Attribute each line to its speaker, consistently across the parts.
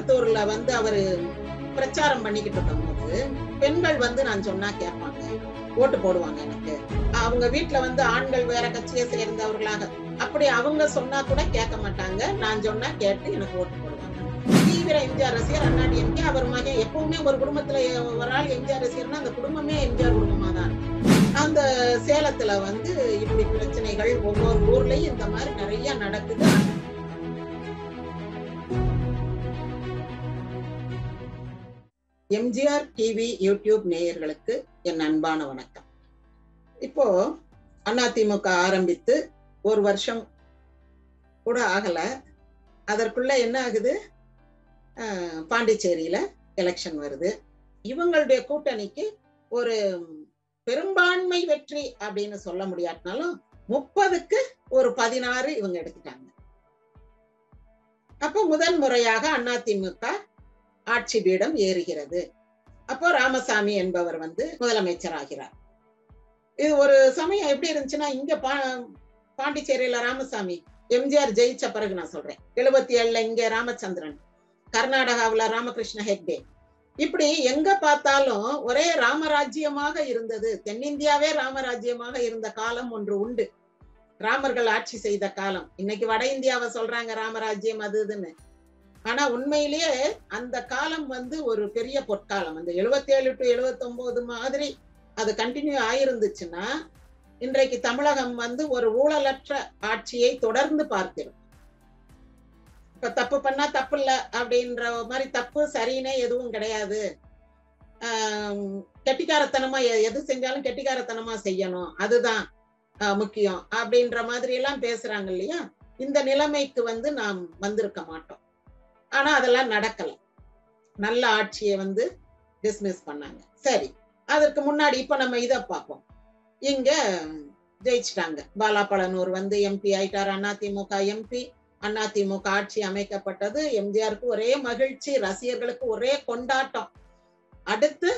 Speaker 1: கோயம்புத்தூர்ல வந்து அவரு பிரச்சாரம் பண்ணிக்கிட்டு இருக்கும்போது பெண்கள் வந்து நான் சொன்னா கேட்பாங்க. ஓட்டு போடுவாங்க எனக்கு. அவங்க வீட்டுல வந்து ஆண்கள் வேற கட்சியை சேர்ந்தவர்களாக. அப்படி அவங்க சொன்னா கூட கேட்க மாட்டாங்க. நான் சொன்னா கேட்டு எனக்கு ஓட்டு போடுவாங்க. தீவிர எம்ஜிஆர் ரசிகர் அண்ணா டிஎம்கே அவர் மகன் எப்பவுமே ஒரு குடும்பத்துல ஒரு ஆள் எம்ஜிஆர் ரசிகர்னா அந்த குடும்பமே எம்ஜிஆர் குடும்பமா தான் அந்த சேலத்துல வந்து இப்படி பிரச்சனைகள் ஒவ்வொரு ஊர்லயும் இந்த மாதிரி நிறைய நடக்குது. எம்ஜிஆர் டிவி யூடியூப் நேயர்களுக்கு என் அன்பான வணக்கம். இப்போ அதிமுக ஆரம்பித்து ஒரு வருஷம் கூட ஆகல. அதற்குள்ள என்ன ஆகுது? பாண்டிச்சேரியில எலெக்ஷன் வருது. இவங்களுடைய கூட்டணிக்கு ஒரு பெரும்பான்மை வெற்றி அப்படின்னு சொல்ல முடியாட்டினாலும் முப்பதுக்கு ஒரு பதினாறு இவங்க எடுத்துட்டாங்க. அப்ப முதல் முறையாக அதிமுக ஆட்சி பீடம் ஏறுகிறது. அப்போ ராமசாமி என்பவர் வந்து முதலமைச்சர் ஆகிறார் இது ஒரு சமயம் எப்படி இருந்துச்சுன்னா இங்க பா பாண்டிச்சேரியில ராமசாமி எம்ஜிஆர் ஜெயிச்ச பிறகு நான் சொல்றேன். எழுபத்தி ஏழுல இங்க ராமச்சந்திரன் கர்நாடகாவில ராமகிருஷ்ண ஹெக்டே. இப்படி எங்க பார்த்தாலும் ஒரே ராமராஜ்யமாக இருந்தது. தென்னிந்தியாவே ராமராஜ்யமாக இருந்த காலம் ஒன்று உண்டு. ராமர்கள் ஆட்சி செய்த காலம். இன்னைக்கு வட இந்தியாவை சொல்றாங்க ராமராஜ்யம் அது இதுன்னு. ஆனா உண்மையிலேயே அந்த காலம் வந்து ஒரு பெரிய பொற்காலம். அந்த 77 ஏழு டு எழுபத்தி ஒன்பது மாதிரி அது கண்டினியூ ஆயிருந்துச்சுன்னா இன்றைக்கு தமிழகம் வந்து ஒரு ஊழலற்ற ஆட்சியை தொடர்ந்து பார்க்கிறோம். இப்ப தப்பு பண்ணா தப்பு இல்ல அப்படின்ற மாதிரி தப்பு சரின்னே எதுவும் கிடையாது. கெட்டிக்காரத்தனமா எ- எது செஞ்சாலும் கெட்டிக்காரத்தனமா செய்யணும். அதுதான் முக்கியம். அப்படின்ற மாதிரி எல்லாம் பேசுறாங்க இல்லையா? இந்த நிலைமைக்கு வந்து நாம் வந்திருக்க மாட்டோம். ஆனா அதெல்லாம் நடக்கல. நல்ல ஆட்சியை வந்து டிஸ்மிஸ் பண்ணாங்க. சரி அதற்கு முன்னாடி இப்ப நம்ம இதை பார்ப்போம். இங்க ஜெயிச்சிட்டாங்க. பாலா பழனூர் வந்து எம்பி ஆயிட்டார் அதிமுக எம்பி அதிமுக ஆட்சி அமைக்கப்பட்டது. எம்ஜிஆருக்கு ஒரே மகிழ்ச்சி ரசிகர்களுக்கு ஒரே கொண்டாட்டம். அடுத்து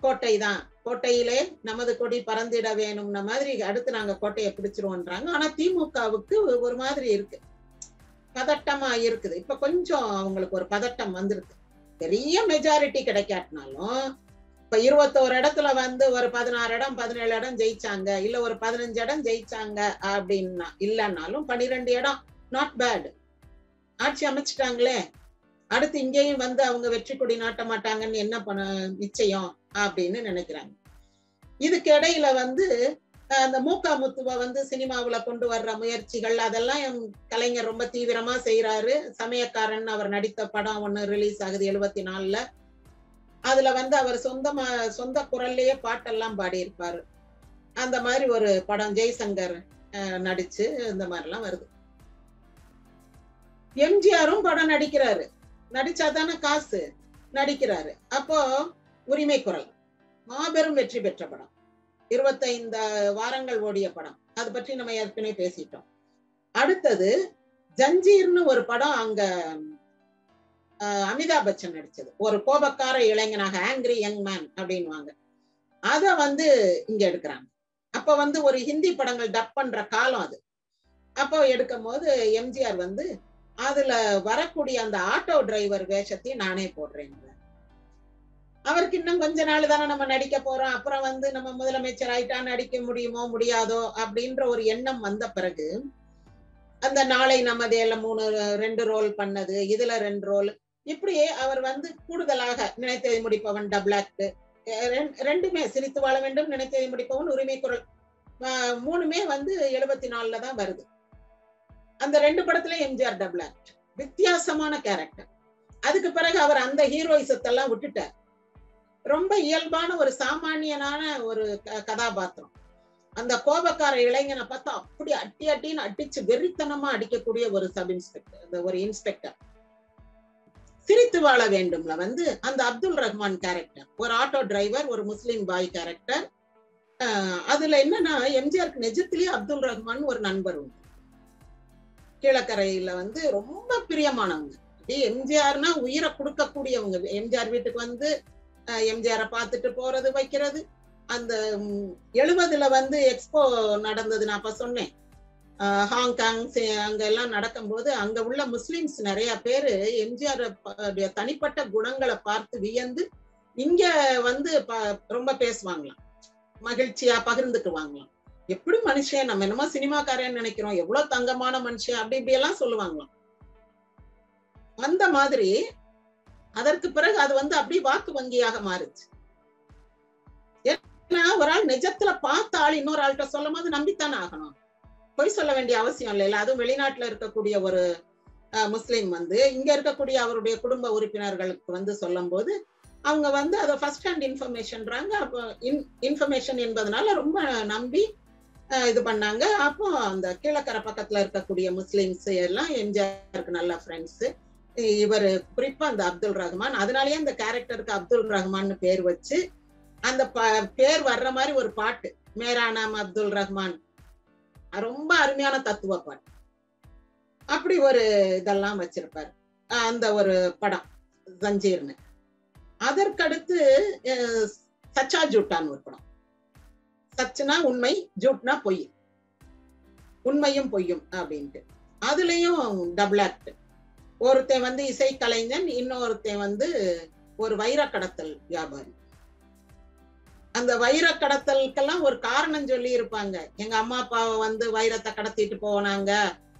Speaker 1: கோட்டை தான். கோட்டையிலே நமது கொடி பறந்திட வேணும்ன மாதிரி அடுத்து நாங்க கோட்டையை பிடிச்சிருவோன்றாங்க. ஆனா திமுகவுக்கு ஒரு மாதிரி இருக்கு. பதட்டமா இருக்குது. இப்ப கொஞ்சம் அவங்களுக்கு ஒரு பதட்டம் வந்திருக்கு. பெரிய மெஜாரிட்டி கிடைக்காட்டினாலும் இப்ப இருபத்தோரு இடத்துல வந்து ஒரு பதினாறு இடம் பதினேழு இடம் ஜெயிச்சாங்க. இல்ல ஒரு பதினஞ்சு இடம் ஜெயிச்சாங்க அப்படின்னா இல்லைன்னாலும் பன்னிரெண்டு இடம் நாட் பேட் ஆட்சி அமைச்சிட்டாங்களே. அடுத்து இங்கேயும் வந்து அவங்க வெற்றி கொடி நாட்ட மாட்டாங்கன்னு என்ன பண்ண நிச்சயம் அப்படின்னு நினைக்கிறாங்க. இதுக்கு இடையில வந்து அந்த மூக்கா முத்துவ வந்து சினிமாவுல கொண்டு வர்ற முயற்சிகள் அதெல்லாம் என் கலைஞர் ரொம்ப தீவிரமா செய்யறாரு சமயக்காரன் அவர் நடித்த படம் ஒண்ணு ரிலீஸ் ஆகுது எழுபத்தி நாலுல அதுல வந்து அவர் சொந்தமா சொந்த குரல்லையே பாட்டெல்லாம் பாடியிருப்பாரு. அந்த மாதிரி ஒரு படம் ஜெய்சங்கர் நடிச்சு இந்த மாதிரிலாம் வருது. எம்ஜிஆரும் படம் நடிக்கிறாரு. நடிச்சாதானே காசு. நடிக்கிறாரு. அப்போ உரிமை குரல். மாபெரும் வெற்றி பெற்ற படம். இருபத்தைந்து வாரங்கள் ஓடிய படம். அது பற்றி நம்ம ஏற்கனவே பேசிட்டோம். அடுத்தது ஜஞ்சீர்னு ஒரு படம் அங்க அஹ், அமிதாப் பச்சன் நடிச்சது. ஒரு கோபக்கார இளைஞனாக ஆங்கிரி யங் மேன் அப்படின்வாங்க அத வந்து இங்க எடுக்கிறாங்க. அப்ப வந்து ஒரு ஹிந்தி படங்கள் டப் பண்ற காலம் அது. அப்போ எடுக்கும் போது எம்ஜிஆர் வந்து அதுல வரக்கூடிய அந்த ஆட்டோ டிரைவர் வேஷத்தையும் நானே போடுறேன். அவருக்கு இன்னும் கொஞ்ச நாள் தானே நம்ம நடிக்க போறோம். அப்புறம் வந்து நம்ம முதலமைச்சர் ஆயிட்டா நடிக்க முடியுமோ முடியாதோ அப்படின்ற ஒரு எண்ணம் வந்த பிறகு அந்த நாளை நமது எல்லாம் மூணு ரெண்டு ரோல் பண்ணது இதுல ரெண்டு ரோல் இப்படியே அவர் வந்து கூடுதலாக நினைத்ததை முடிப்பவன் டபுள் ஆக்ட் ரெண்டுமே சிரித்து வாழ வேண்டும் நினைத்ததை முடிப்பவன் உரிமை குரல் மூணுமே வந்து எழுபத்தி நாலுல தான் வருது. அந்த ரெண்டு படத்துல எம்ஜிஆர் டபுள் ஆக்ட். வித்தியாசமான கேரக்டர். அதுக்கு பிறகு அவர் அந்த ஹீரோயிசத்தெல்லாம் விட்டுட்டார். ரொம்ப இயல்பான ஒரு சாமானியனான ஒரு க- கதாபாத்திரம். அந்த கோபக்கார இளைஞனை பார்த்தா அப்படி அட்டி அட்டின்னு அடிச்சு வெறித்தனமா அடிக்கக்கூடிய ஒரு சப் இன்ஸ்பெக்டர் அந்த ஒரு இன்ஸ்பெக்டர் சிரித்து வாழ வேண்டும்ல வந்து அந்த அப்துல் ரஹ்மான் கேரக்டர் ஒரு ஆட்டோ டிரைவர் ஒரு முஸ்லீம் பாய் கேரக்டர் அதுல என்னன்னா எம்ஜிஆருக்கு நிஜத்திலேயே அப்துல் ரஹ்மான் ஒரு நண்பர் உண்டு. கீழக்கரையில வந்து ரொம்ப பிரியமானவங்க. எம்ஜிஆர்னா உயிரை கொடுக்கக்கூடியவங்க. எம்ஜிஆர் வீட்டுக்கு வந்து எம்ஜிஆரை பார்த்துட்டு போறது வைக்கிறது. அந்த எழுபதுல வந்து எக்ஸ்போ நடந்தது நான் அப்ப சொன்னேன். ஆஹ் ஹாங்காங் அங்கெல்லாம் அங்க எல்லாம் நடக்கும்போது அங்க உள்ள முஸ்லிம்ஸ் நிறைய பேரு எம்ஜிஆர் தனிப்பட்ட குணங்களை பார்த்து வியந்து இங்க வந்து ரொம்ப பேசுவாங்களாம். மகிழ்ச்சியா பகிர்ந்துக்குவாங்களாம். எப்படி மனுஷன் நம்ம என்னமோ சினிமாக்காரன்னு நினைக்கிறோம். எவ்வளவு தங்கமான மனுஷன் அப்படி இப்படி எல்லாம் சொல்லுவாங்களாம். அந்த மாதிரி அதற்கு பிறகு அது வந்து அப்படியே வாக்கு வங்கியாக மாறுச்சு. ஏன்னா ஒரு ஆள் நிஜத்துல பார்த்த ஆள் இன்னொரு ஆள்கிட்ட சொல்லும் போது நம்பித்தானே ஆகணும். பொய் சொல்ல வேண்டிய அவசியம் இல்லைல்ல அதுவும் வெளிநாட்டுல இருக்கக்கூடிய ஒரு முஸ்லீம் வந்து இங்க இருக்கக்கூடிய அவருடைய குடும்ப உறுப்பினர்களுக்கு வந்து சொல்லும் போது அவங்க வந்து அதை ஃபர்ஸ்ட் ஹேண்ட் இன்ஃபர்மேஷன்றாங்க அப்போ இன் இன்ஃபர்மேஷன் என்பதனால ரொம்ப நம்பி இது பண்ணாங்க. அப்போ அந்த கீழக்கரை பக்கத்துல இருக்கக்கூடிய முஸ்லீம்ஸ் எல்லாம் எம்ஜிஆருக்கு நல்ல ஃப்ரெண்ட்ஸ் இவர் குறிப்பா அந்த அப்துல் ரஹ்மான். அதனாலயே அந்த கேரக்டருக்கு அப்துல் ரஹ்மான்னு பேர் வச்சு அந்த ப- பேர் வர்ற மாதிரி ஒரு பாட்டு மேரா நாம் அப்துல் ரஹ்மான். ரொம்ப அருமையான தத்துவ பாட்டு. அப்படி ஒரு இதெல்லாம் வச்சிருப்பாரு. அந்த ஒரு படம் ஜஞ்சீர்னு. அதற்கடுத்து சச்சா ஜூட்டான்னு ஒரு படம். சச்சுனா உண்மை ஜூட்னா பொய். உண்மையும் பொய்யும் அப்படின்ட்டு. அதுலயும் டபுள் ஆக்ட். ஒருத்தன் வந்து இசை கலைஞன் இன்னொருத்தன் வந்து ஒரு வைர கடத்தல் வியாபாரி. அந்த வைர கடத்தலுக்கெல்லாம் ஒரு காரணம் சொல்லி இருப்பாங்க. எங்க அம்மா அப்பாவை வந்து வைரத்தை கடத்திட்டு போனாங்க.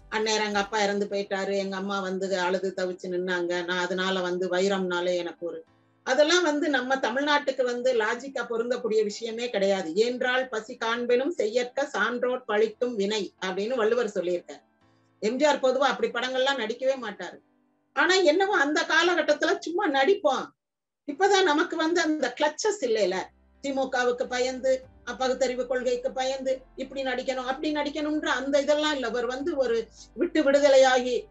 Speaker 1: அந்நேரம் எங்க அப்பா இறந்து போயிட்டாரு. எங்க அம்மா வந்து அழுது தவிச்சு நின்னாங்க. நான் அதனால வந்து வைரம்னாலே எனக்கு ஒரு. அதெல்லாம் வந்து நம்ம தமிழ்நாட்டுக்கு வந்து லாஜிக்கா பொருந்தக்கூடிய விஷயமே கிடையாது. ஏன்றால் பசி காண்பெனும் செய்யற்க சான்றோர் பழிக்கும் வினை அப்படின்னு வள்ளுவர் சொல்லியிருக்காரு. எம்ஜிஆர் பொதுவா அப்படி படங்கள்லாம் நடிக்கவே மாட்டாரு. ஆனா என்னவோ அந்த காலகட்டத்துல சும்மா நடிப்போம். இப்பதான் நமக்கு வந்து அந்த கிளச்சஸ் இல்லைல. திமுகவுக்கு பயந்து பகுத்தறிவு கொள்கைக்கு பயந்து இப்படி நடிக்கணும் அப்படி நடிக்கணும்ன்ற அந்த இதெல்லாம் இல்ல. அவர் வந்து ஒரு விட்டு விடுதலையாகி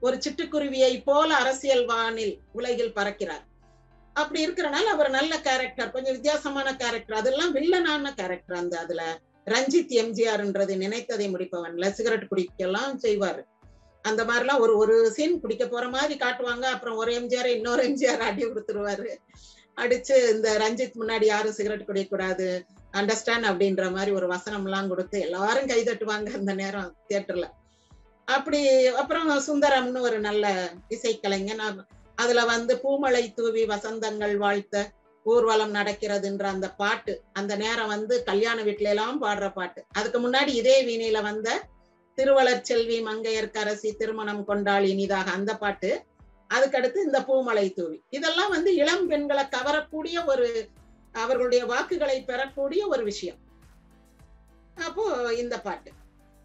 Speaker 1: ஒரு சிட்டுக்குருவியை போல அரசியல் வானில் உலகில் பறக்கிறார். அப்படி இருக்கிறனால அவர் நல்ல கேரக்டர் கொஞ்சம் வித்தியாசமான கேரக்டர் அதெல்லாம் வில்லனான கேரக்டர் அந்த அதுல. ரஞ்சித் எம்ஜிஆர்ன்றது நினைத்ததை முடிப்பவன்ல சிகரெட் குடிக்கலாம் செய்வாரு. அந்த மாதிரிலாம் ஒரு ஒரு சீன் குடிக்க போற மாதிரி காட்டுவாங்க. அப்புறம் ஒரு எம்ஜிஆர் இன்னொரு எம்ஜிஆர் அடி கொடுத்துருவாரு அடிச்சு இந்த ரஞ்சித் முன்னாடி யாரும் சிகரெட் குடிக்கக்கூடாது அண்டர்ஸ்டாண்ட் அப்படின்ற மாதிரி ஒரு வசனம் எல்லாம் கொடுத்து எல்லாரும் கை தட்டுவாங்க அந்த நேரம் தியேட்டர்ல. அப்படி அப்புறம் சுந்தரம்னு ஒரு நல்ல இசைக்கலைஞன். நான் அதுல வந்து பூமலை தூவி வசந்தங்கள் வாழ்த்த ஊர்வலம் நடக்கிறதுன்ற அந்த பாட்டு அந்த நேரம் வந்து கல்யாண வீட்டுல எல்லாம் பாடுற பாட்டு. அதுக்கு முன்னாடி இதே வீணையில வந்த திருவளர் செல்வி மங்கையர்க்கரசி திருமணம் கொண்டாள் இனிதாக அந்த பாட்டு. அதுக்கடுத்து இந்த பூமலை தூவி. இதெல்லாம் வந்து இளம் பெண்களை கவரக்கூடிய ஒரு அவர்களுடைய வாக்குகளை பெறக்கூடிய ஒரு விஷயம். அப்போ இந்த பாட்டு.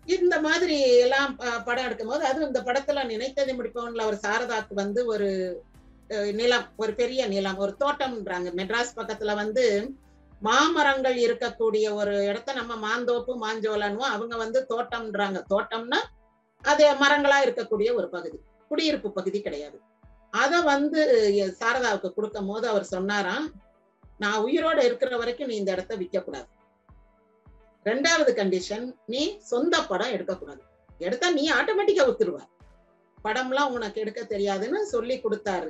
Speaker 1: இந்த மாதிரி எல்லாம் ப- படம் எடுக்கும்போது அதுவும் இந்த படத்துல நினைத்ததை முடிப்பவன்ல அவர் சாரதாக்கு வந்து ஒரு நிலம் ஒரு பெரிய நிலம் ஒரு தோட்டம்ன்றாங்க. மெட்ராஸ் பக்கத்துல வந்து மாமரங்கள் இருக்கக்கூடிய ஒரு இடத்த நம்ம மாந்தோப்பு மாஞ்சோலன்னுவோம். அவங்க வந்து தோட்டம்ன்றாங்க. தோட்டம்னா அது மரங்களா இருக்கக்கூடிய ஒரு பகுதி. குடியிருப்பு பகுதி கிடையாது. அத வந்து சாரதாவுக்கு கொடுக்கும் போது அவர் சொன்னாராம் நான் உயிரோட இருக்கிற வரைக்கும் நீ இந்த இடத்த விற்க கூடாது ரெண்டாவது கண்டிஷன் நீ சொந்த படம் எடுக்கக்கூடாது. எடுத்தா நீ ஆட்டோமேட்டிக்கா ஒத்துருவ. படம்லாம் உனக்கு எடுக்க தெரியாதுன்னு சொல்லி கொடுத்தாரு.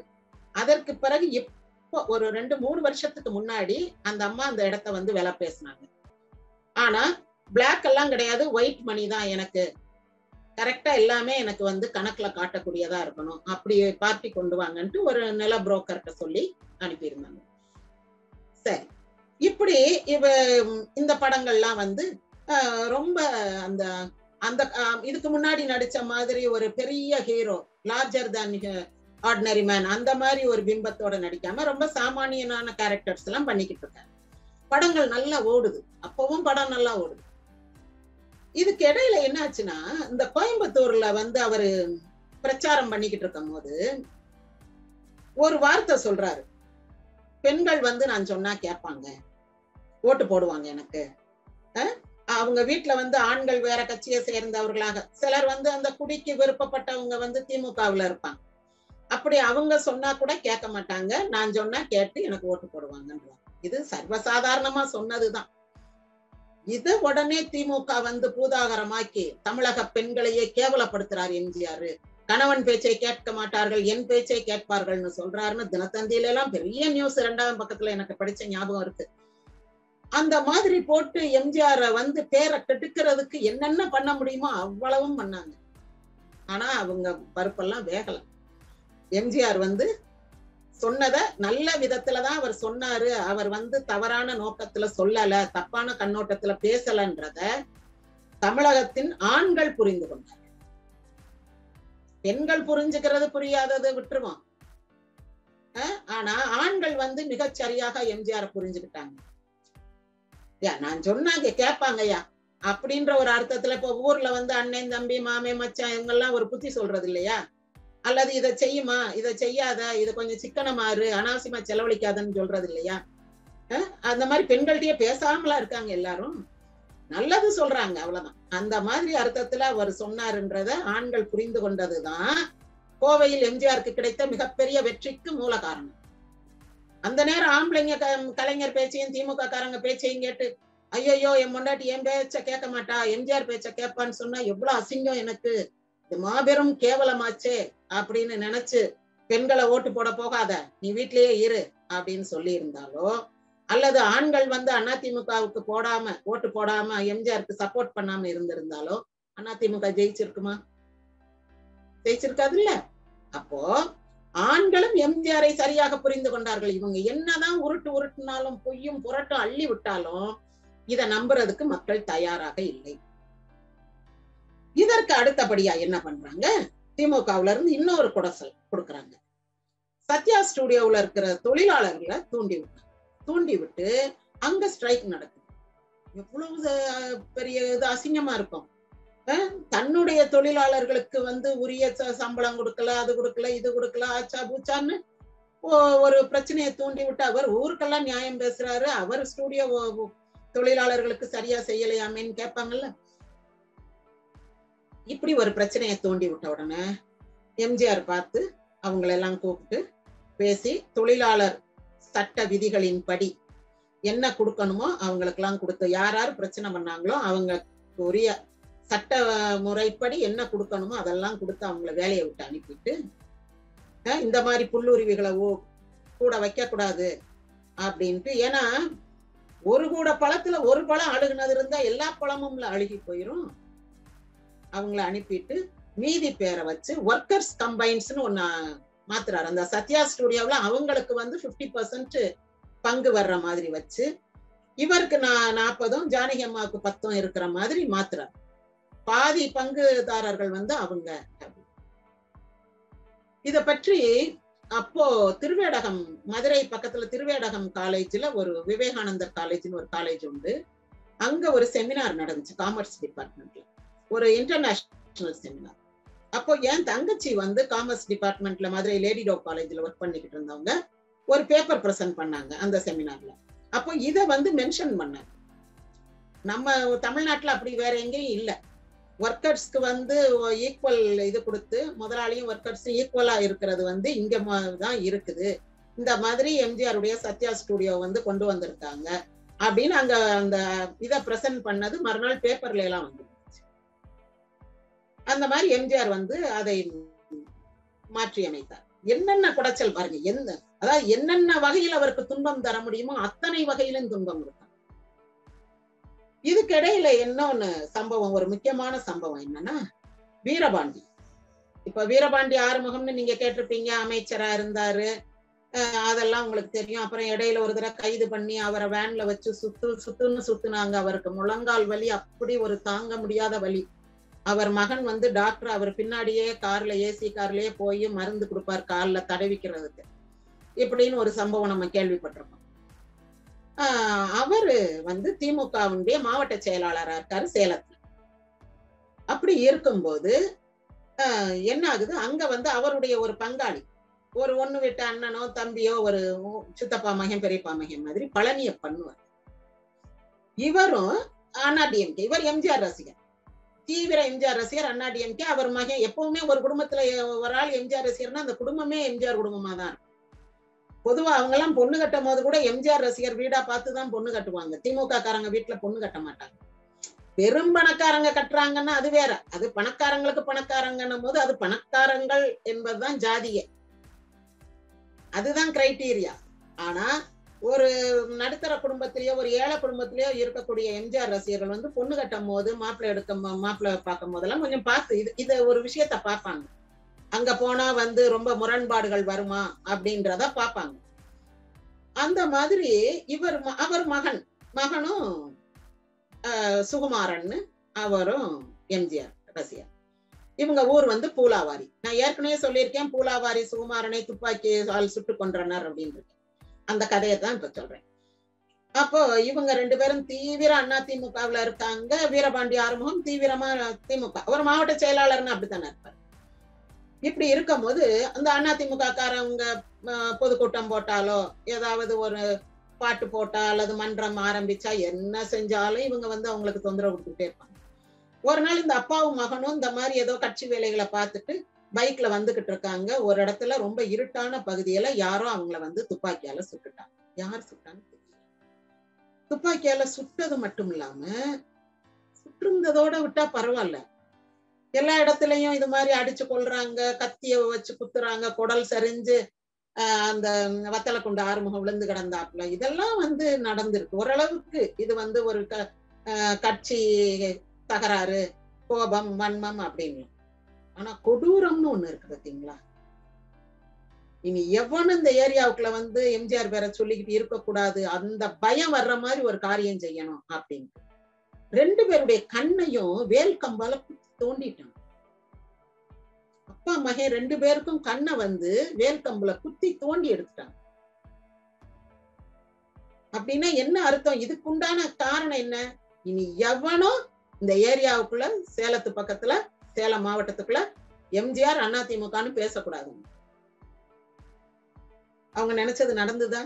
Speaker 1: அதற்கு பிறகு இப்போ ஒரு ரெண்டு மூணு வருஷத்துக்கு முன்னாடி அந்த அம்மா அந்த இடத்த வந்து விலை பேசினாங்க. ஆனா பிளாக் எல்லாம் கிடையாது ஒயிட் மணி தான் எனக்கு. கரெக்டா எல்லாமே எனக்கு வந்து கணக்குல காட்டக்கூடியதா இருக்கணும். அப்படி பார்ட்டி கொண்டு வாங்கன்ட்டு ஒரு நில புரோக்கர்கிட்ட சொல்லி அனுப்பியிருந்தாங்க. சரி. இப்படி இவ இந்த படங்கள்லாம் வந்து ரொம்ப அந்த அந்த இதுக்கு முன்னாடி நடிச்ச மாதிரி ஒரு பெரிய hero larger than ordinary man அந்த மாதிரி ஒரு பிம்பத்தோட நடிக்காம ரொம்ப சாமானியனான கேரக்டர்ஸ் எல்லாம் பண்ணிக்கிட்டு இருக்காரு. படங்கள் நல்லா ஓடுது. அப்பவும் படம் நல்லா ஓடுது. இதுக்கு இடையில என்னாச்சுன்னா இந்த கோயம்புத்தூர்ல வந்து அவரு பிரச்சாரம் பண்ணிக்கிட்டு இருக்கும் போது ஒரு வார்த்தை சொல்றாரு. பெண்கள் வந்து நான் சொன்னா கேட்பாங்க. ஓட்டு போடுவாங்க எனக்கு. அவங்க வீட்டுல வந்து ஆண்கள் வேற கட்சியை சேர்ந்தவர்களாக. சிலர் வந்து அந்த குடிக்கு விருப்பப்பட்டவங்க வந்து திமுகவுல இருப்பாங்க. அப்படி அவங்க சொன்னா கூட கேட்க மாட்டாங்க. நான் சொன்னா கேட்டு எனக்கு ஓட்டு போடுவாங்கன்றாங்க. இது சர்வசாதாரணமா சொன்னதுதான். இத உடனே திமுக வந்து பூதாகரமாக்கி தமிழக பெண்களையே கேவலப்படுத்துறார் எம்ஜிஆர். கணவன் பேச்சை கேட்க மாட்டார்கள் என் பேச்சை கேட்பார்கள்னு சொல்றாருன்னு தினத்தந்தியில எல்லாம் பெரிய நியூஸ் இரண்டாம் பக்கத்துல எனக்கு படிச்ச ஞாபகம் இருக்கு. அந்த மாதிரி போட்டு எம்ஜிஆர் வந்து பேரை கெடுக்கிறதுக்கு என்னென்ன பண்ண முடியுமோ அவ்வளவும் பண்ணாங்க. ஆனா அவங்க பருப்பெல்லாம் வேகல. எம்ஜிஆர் வந்து சொன்னத நல்ல விதத்துலதான் அவர் சொன்னாரு. அவர் வந்து தவறான நோக்கத்துல சொல்லல தப்பான கண்ணோட்டத்துல பேசலன்றத தமிழகத்தின் ஆண்கள் புரிந்து கொண்டார் பெண்கள் புரிஞ்சுக்கிறது புரியாதது விட்டுருவோம் ஆனா ஆண்கள் வந்து மிகச் சரியாக எம்ஜிஆர் புரிஞ்சுக்கிட்டாங்க. யா நான் சொன்னாங்க கேட்பாங்கய்யா அப்படின்ற ஒரு அர்த்தத்துல இப்ப ஊர்ல வந்து அண்ணன் தம்பி மாமே மச்சான் இவங்கெல்லாம் ஒரு புத்தி சொல்றது இல்லையா அல்லது இதை செய்யுமா? இதை செய்யாத? இதை கொஞ்சம் சிக்கனமாறு அனாவசியமா செலவழிக்காதன்னு சொல்றது இல்லையா? அந்த மாதிரி பெண்கள்கிட்டயே பேசாமலா இருக்காங்க எல்லாரும். நல்லது சொல்றாங்க அவ்வளவுதான். அந்த மாதிரி அர்த்தத்துல அவர் சொன்னாருன்றத ஆண்கள் புரிந்து கொண்டதுதான் கோவையில் எம்ஜிஆருக்கு கிடைத்த மிகப்பெரிய வெற்றிக்கு மூல காரணம். அந்த நேரம் ஆம்பளைங்க க- கலைஞர் பேச்சையும் திமுக காரங்க பேச்சையும் கேட்டு ஐயோ என் முன்னாடி என் பேச்ச கேட்க மாட்டா எம்ஜிஆர் பேச்ச கேட்பான்னு சொன்னா எவ்வளவு அசிங்கம் எனக்கு. மாபெரும் கேவலமாச்சே அப்படின்னு நினைச்சு பெண்களை ஓட்டு போட போகாத நீ வீட்லயே இரு அப்படின்னு சொல்லி இருந்தாலோ அல்லது ஆண்கள் வந்து அதிமுகவுக்கு போடாம ஓட்டு போடாம எம்ஜிஆருக்கு சப்போர்ட் பண்ணாம இருந்திருந்தாலோ அதிமுக ஜெயிச்சிருக்குமா? ஜெயிச்சிருக்காது இல்ல அப்போ ஆண்களும் எம்ஜிஆரை சரியாக புரிந்து கொண்டார்கள். இவங்க என்னதான் உருட்டு உருட்டுனாலும் பொய்யும் புரட்டும் அள்ளி விட்டாலும் இத நம்புறதுக்கு மக்கள் தயாராக இல்லை. இதற்கு அடுத்தபடியா என்ன பண்றாங்க? திமுகவுல இருந்து இன்னொரு குடசல் கொடுக்கறாங்க. சத்யா ஸ்டுடியோவுல இருக்கிற தொழிலாளர்களை தூண்டி விட்டாங்க. தூண்டி விட்டு அங்க ஸ்ட்ரைக் நடக்குது. எவ்வளவு பெரிய இது அசிங்கமா இருக்கும். தன்னுடைய தொழிலாளர்களுக்கு வந்து உரிய ச- சம்பளம் கொடுக்கல அது கொடுக்கல இது கொடுக்கல ஆச்சா பூச்சான்னு ஒரு பிரச்சனையை தூண்டி விட்டு அவர் ஊருக்கெல்லாம் நியாயம் பேசுறாரு. அவர் ஸ்டுடியோ தொழிலாளர்களுக்கு சரியா செய்யலையாமேன்னு கேட்பாங்கல்ல. இப்படி ஒரு பிரச்சனையை தூண்டி விட்ட உடனே எம்ஜிஆர் பார்த்து அவங்களெல்லாம் கூப்பிட்டு பேசி தொழிலாளர் சட்ட விதிகளின் படி என்ன கொடுக்கணுமோ அவங்களுக்கெல்லாம் கொடுத்து யார் யார் பிரச்சனை பண்ணாங்களோ அவங்க உரிய சட்ட முறைப்படி என்ன கொடுக்கணுமோ அதெல்லாம் கொடுத்து அவங்கள வேலையை விட்டு அனுப்பிட்டு இந்த மாதிரி புல்லுருவிகளை ஓ- கூட வைக்கக்கூடாது அப்படின்ட்டு ஏன்னா ஒரு கூட பழத்துல ஒரு பழம் அழுகுனது இருந்தா எல்லா பழமும்ல அழுகி போயிரும். அவங்கள அனுப்பிட்டு மீதி பேரை வச்சு ஒர்க்கர்ஸ் கம்பைன்ஸ்னு ஒன்னு மாத்துறாரு. அந்த சத்யா ஸ்டுடியோவில் அவங்களுக்கு வந்து 50% பர்சன்ட் பங்கு வர்ற மாதிரி வச்சு இவருக்கு நான் நாற்பதும் ஜானகி அம்மாவுக்கு பத்தும் இருக்கிற மாதிரி மாத்துறாரு. பாதி பங்குதாரர்கள் வந்து அவங்க. இத பற்றி அப்போ திருவேடகம் மதுரை பக்கத்துல திருவேடகம் காலேஜ்ல ஒரு விவேகானந்தர் காலேஜ்னு ஒரு காலேஜ் உண்டு. அங்க ஒரு செமினார் நடந்துச்சு காமர்ஸ் டிபார்ட்மெண்ட்ல ஒரு இன்டர்நேஷனல் செமினார் அப்போ என் தங்கச்சி வந்து காமர்ஸ் டிபார்ட்மெண்ட்ல மதுரை லேடி டாக் காலேஜ்ல ஒர்க் பண்ணிக்கிட்டு இருந்தவங்க ஒரு பேப்பர் ப்ரெசென்ட் பண்ணாங்க அந்த செமினார்ல அப்போ இதை வந்து மென்ஷன் பண்ணாங்க. நம்ம தமிழ்நாட்டுல அப்படி வேற எங்கேயும் இல்லை. ஒர்க்கர்ஸ்க்கு வந்து ஈக்குவல் இது கொடுத்து முதலாளியும் ஒர்க்கர்ஸும் ஈக்குவலா இருக்கிறது வந்து இங்க தான் இருக்குது. இந்த மாதிரி எம்ஜிஆருடைய சத்யா ஸ்டுடியோ வந்து கொண்டு வந்திருக்காங்க. அப்படின்னு அங்க அந்த இதை பிரசன்ட் பண்ணது மறுநாள் பேப்பர்ல எல்லாம் வந்து அந்த மாதிரி எம்ஜிஆர் வந்து அதை மாற்றி அமைத்தார். என்னென்ன குடைச்சல் பாருங்க எந்த அதாவது என்னென்ன வகையில் அவருக்கு துன்பம் தர முடியுமோ அத்தனை வகையிலும் துன்பம் இருக்கும் இதுக்கிடையில இன்னொன்னு சம்பவம் ஒரு முக்கியமான சம்பவம் என்னன்னா வீரபாண்டி. இப்ப வீரபாண்டி ஆறுமுகம்னு நீங்க கேட்டிருப்பீங்க அமைச்சரா இருந்தாரு. அதெல்லாம் உங்களுக்கு தெரியும். அப்புறம் இடையில ஒரு தடவை கைது பண்ணி அவரை வேன்ல வச்சு சுத்து சுத்துன்னு சுத்துனாங்க. அவருக்கு முழங்கால் வலி அப்படி ஒரு தாங்க முடியாத வலி. அவர் மகன் வந்து டாக்டர் அவர் பின்னாடியே கார்ல ஏசி கார்லயே போய் மருந்து கொடுப்பார் கால்ல தடவிக்கிறதுக்கு இப்படின்னு ஒரு சம்பவம் நம்ம கேள்விப்பட்டிருக்கோம். ஆஹ் அவரு வந்து திமுகவுடைய மாவட்ட செயலாளராக இருக்காரு சேலத்துல. அப்படி இருக்கும்போது ஆஹ் என்ன ஆகுது? அங்க வந்து அவருடைய ஒரு பங்காளி ஒரு ஒண்ணு விட்ட அண்ணனோ தம்பியோ ஒரு சித்தப்பா மகன் பெரியப்பா மகன் மாதிரி பழனிய பண்ணுவார் இவரும் அண்ணா டிஎம்கே இவர் எம்ஜிஆர் ரசிகர். தீவிர எம்ஜிஆர் ரசிகர் அண்ணா டிஎம்கே அவர் மகன் எப்பவுமே ஒரு குடும்பத்துல ஒரு ஆள் எம்ஜிஆர் ரசிகர்னா அந்த குடும்பமே எம்ஜிஆர் குடும்பமா தான் பொதுவா அவங்க எல்லாம் பொண்ணு கட்டும் போது கூட எம்ஜிஆர் ரசிகர் வீடா பார்த்து தான் பொண்ணு கட்டுவாங்க. திமுக காரங்க வீட்டுல பொண்ணு கட்ட மாட்டாங்க. பெரும் பணக்காரங்க கட்டுறாங்கன்னா அது வேற. அது பணக்காரங்களுக்கு பணக்காரங்கன்னும் போது அது பணக்காரங்கள் என்பதுதான் ஜாதிய. அதுதான் கிரைட்டீரியா ஆனா ஒரு நடுத்தர குடும்பத்திலேயோ ஒரு ஏழை குடும்பத்திலேயோ இருக்கக்கூடிய எம்ஜிஆர் ரசிகர்கள் வந்து பொண்ணு கட்டும் போது மாப்பிள்ளை எடுக்க மாப்பிள்ளை பார்க்கும் போதெல்லாம் கொஞ்சம் பார்த்து இது இதை ஒரு விஷயத்த பார்ப்பாங்க. அங்க போனா வந்து ரொம்ப முரண்பாடுகள் வருமா அப்படின்றத பார்ப்பாங்க. அந்த மாதிரி இவர் ம- அவர் மகன் மகனும் சுகுமாரன் சுகுமாரன்னு அவரும் எம்ஜிஆர் ரசிகர். இவங்க ஊர் வந்து பூலாவாரி. நான் ஏற்கனவே சொல்லியிருக்கேன் பூலாவாரி சுகுமாரனை துப்பாக்கி ஆள் சுட்டு கொன்றனர் அப்படின்னு அந்த கதையை தான் இப்ப சொல்றேன். அப்போ இவங்க ரெண்டு பேரும் தீவிர அண்ணா திமுகவுல இருக்காங்க. வீரபாண்டி ஆறுமுகம் தீவிரமா திமுக. ஒரு மாவட்ட செயலாளர்னு அப்படித்தானே இருப்பார். இப்படி இருக்கும்போது அந்த அண்ணா திமுக காரவங்க பொதுக்கூட்டம் போட்டாலோ ஏதாவது ஒரு பாட்டு போட்டா அல்லது மன்றம் ஆரம்பிச்சா என்ன செஞ்சாலும் இவங்க வந்து அவங்களுக்கு தொந்தரவு கொடுத்துட்டே இருப்பாங்க. ஒரு நாள் இந்த அப்பாவும் மகனும் இந்த மாதிரி ஏதோ கட்சி வேலைகளை பார்த்துட்டு பைக்ல வந்துகிட்டு இருக்காங்க. ஒரு இடத்துல ரொம்ப இருட்டான பகுதியில யாரோ அவங்கள வந்து துப்பாக்கியால சுட்டுட்டாங்க. யார் சுட்டான்னு துப்பாக்கியால சுட்டது மட்டும் இல்லாம சுட்டிருந்ததோட விட்டா பரவாயில்ல. எல்லா இடத்துலயும் இது மாதிரி அடிச்சு கொள்றாங்க கத்திய வச்சு குத்துறாங்க குடல் சரிஞ்சு அந்த வத்தலை கொண்டு ஆறுமுகம் விழுந்து கிடந்தாப்புல. இதெல்லாம் வந்து நடந்திருக்கு. ஓரளவுக்கு இது வந்து ஒரு கட்சி தகராறு கோபம் வன்மம் அப்படின்னு ஆனா கொடூரம்னு ஒண்ணு இருக்கு பாத்தீங்களா? இனி எவனும் இந்த ஏரியாவுக்குள்ள வந்து எம்ஜிஆர் பேரை சொல்லிக்கிட்டு இருக்கக்கூடாது அந்த பயம் வர்ற மாதிரி ஒரு காரியம் செய்யணும் அப்படின்னு. ரெண்டு பேருடைய கண்ணையும் வேல் கம்பால தோண்டிட்டான் அப்பா மகன் ரெண்டு பேருக்கும் கண்ணை வந்து வேல் கம்புல குத்தி தோண்டி எடுத்துட்டாங்க. அப்படின்னா என்ன அர்த்தம்? இதுக்குண்டான காரணம் என்ன? இனி எவனும் இந்த ஏரியாவுக்குள்ள சேலத்து பக்கத்துல சேலம் மாவட்டத்துக்குள்ள எம்ஜிஆர் அதிமுகன்னு பேசக்கூடாது. அவங்க நினைச்சது நடந்துதா?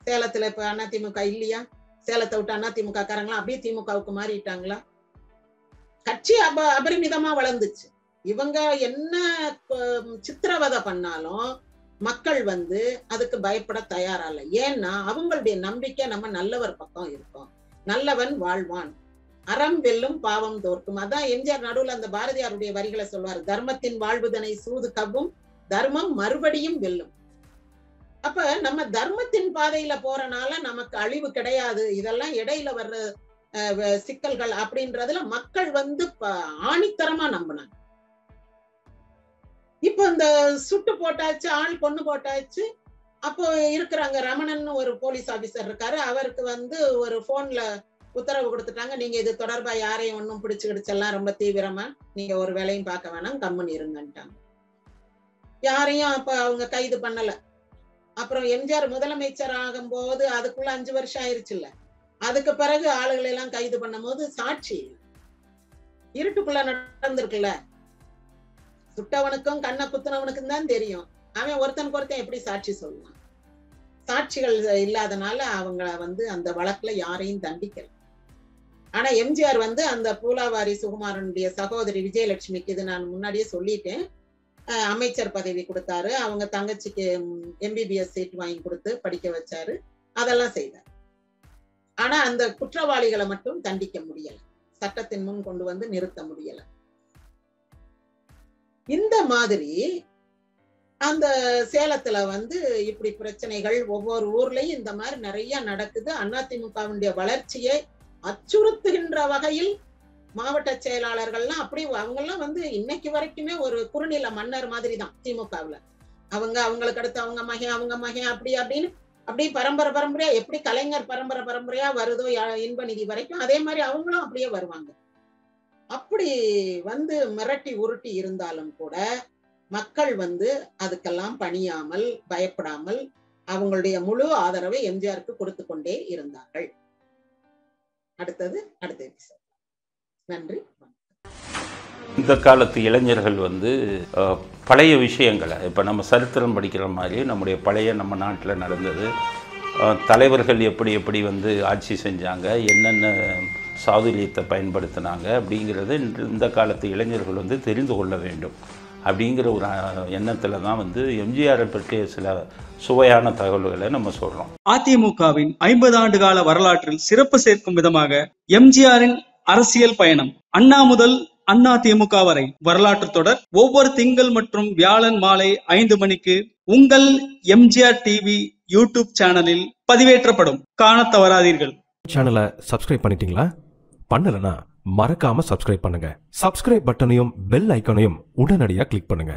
Speaker 1: சேலத்துல இப்ப அதிமுக இல்லையா? சேலத்தை விட்டு அதிமுக காரங்களா அப்படியே திமுகவுக்கு மாறிட்டாங்களா? கட்சி அப அபரிமிதமா வளர்ந்துச்சு. இவங்க என்ன சித்திரவதை பண்ணாலும் மக்கள் வந்து அதுக்கு பயப்பட தயாரா இல்லை. ஏன்னா அவங்களுடைய நம்பிக்கை நம்ம நல்லவர் பக்கம் இருக்கும். நல்லவன் வாழ்வான். அறம் வெல்லும் பாவம் தோற்கும். அதான் எம்ஜிஆர் நடுவுல அந்த பாரதியாருடைய வரிகளை சொல்வார். தர்மத்தின் வாழ்வுதனை சூது கவ்வும் தர்மம் மறுபடியும் வெல்லும். அப்ப நம்ம தர்மத்தின் பாதையில போறனால நமக்கு அழிவு கிடையாது. இதெல்லாம் இடையில வர்ற அஹ், சிக்கல்கள் அப்படின்றதுல மக்கள் வந்து ப- ஆணித்தரமா நம்பினாங்க. இப்போ இந்த சுட்டு போட்டாச்சு ஆள் கொண்டு போட்டாச்சு அப்போ இருக்கிறாங்க ரமணன் ஒரு போலீஸ் ஆபீசர் இருக்காரு. அவருக்கு வந்து ஒரு போன்ல உத்தரவு கொடுத்துட்டாங்க. நீங்க இது தொடர்பா யாரையும் ஒன்றும் பிடிச்சு கிடிச்செல்லாம் ரொம்ப தீவிரமா நீங்க ஒரு வேலையும் பார்க்க வேணாம். கம்முன்னு இருங்கன்ட்டாங்க. யாரையும் அப்ப அவங்க கைது பண்ணல. அப்புறம் எம்ஜிஆர் முதலமைச்சர் ஆகும் போது அதுக்குள்ள அஞ்சு வருஷம் ஆயிருச்சுல்ல. அதுக்கு பிறகு ஆளுகளை எல்லாம் கைது பண்ணும் போது சாட்சி இருட்டுக்குள்ள நடந்திருக்குல்ல. சுட்டவனுக்கும் கண்ணை குத்துனவனுக்கும் தான் தெரியும். அவன் ஒருத்தனுக்கு ஒருத்தன் எப்படி சாட்சி சொல்லுவான்? சாட்சிகள் இல்லாதனால அவங்கள வந்து அந்த வழக்குல யாரையும் தண்டிக்கல. ஆனா எம்ஜிஆர் வந்து அந்த பூலாவாரி சுகுமாரனுடைய சகோதரி விஜயலட்சுமிக்கு இது நான் முன்னாடியே சொல்லிட்டேன். அமைச்சர் பதவி கொடுத்தாரு. அவங்க தங்கச்சிக்கு எம்பிபிஎஸ் சீட் வாங்கி கொடுத்து படிக்க வச்சாரு. அதெல்லாம் செய்தார். ஆனா அந்த குற்றவாளிகளை மட்டும் தண்டிக்க முடியல. சட்டத்தின் முன் கொண்டு வந்து நிறுத்த முடியல. இந்த மாதிரி அந்த சேலத்துல வந்து இப்படி பிரச்சனைகள் ஒவ்வொரு ஊர்லயும் இந்த மாதிரி நிறைய நடக்குது. அதிமுகவுடைய வளர்ச்சியை அச்சுறுத்துகின்ற வகையில் மாவட்ட செயலாளர்கள்லாம் அப்படி அவங்கெல்லாம் வந்து இன்னைக்கு வரைக்குமே ஒரு குறுநில மன்னர் மாதிரி தான் திமுகவுல. அவங்க அவங்களுக்கு அடுத்து அவங்க மகன் அவங்க மகன் அப்படி அப்படின்னு அப்படி பரம்பரை பரம்பரையா எப்படி கலைஞர் பரம்பரை பரம்பரையா வருதோ யா- இன்ப நிதி வரைக்கும் அதே மாதிரி அவங்களும் அப்படியே வருவாங்க. அப்படி வந்து மிரட்டி உருட்டி இருந்தாலும் கூட மக்கள் வந்து அதுக்கெல்லாம் பணியாமல் பயப்படாமல் அவங்களுடைய முழு ஆதரவை எம்ஜிஆருக்கு கொடுத்து கொண்டே இருந்தார்கள். அடுத்தது அடுத்த எபிசோட் நன்றி
Speaker 2: இந்த காலத்து இளைஞர்கள் வந்து பழைய விஷயங்களை இப்போ நம்ம சரித்திரம் படிக்கிற மாதிரி நம்முடைய பழைய நம்ம நாட்டில் நடந்தது. தலைவர்கள் எப்படி எப்படி வந்து ஆட்சி செஞ்சாங்க என்னென்ன சாதுரியத்தை பயன்படுத்தினாங்க அப்படிங்கிறத இந்த காலத்து இளைஞர்கள் வந்து தெரிந்து கொள்ள வேண்டும். அப்படிங்கிற ஒரு எண்ணத்தில் தான் வந்து எம்ஜிஆரை பற்றிய சில சுவையான தகவல்களை நம்ம சொல்கிறோம்
Speaker 3: அதிமுகவின் ஐம்பது ஆண்டு கால வரலாற்றில் சிறப்பு சேர்க்கும் விதமாக எம்ஜிஆரின் அரசியல் பயணம் அண்ணா முதல் அண்ணா திமுக வரை. வரலாற்று தொடர் ஒவ்வொரு திங்கள் மற்றும் வியாழன் மாலை ஐந்து மணிக்கு உங்கள் எம்ஜிஆர் டிவி யூடியூப் சேனலில் பதிவேற்றப்படும். காணத் தவறாதீர்கள்.
Speaker 4: சேனலை சப்ஸ்கிரைப் பண்ணிட்டீங்களா? பண்ணலனா மறக்காம சப்ஸ்கிரைப் பண்ணுங்க. சப்ஸ்கிரைப் பட்டனையும் பெல் ஐக்கனையும் உடனடியாக கிளிக் பண்ணுங்க.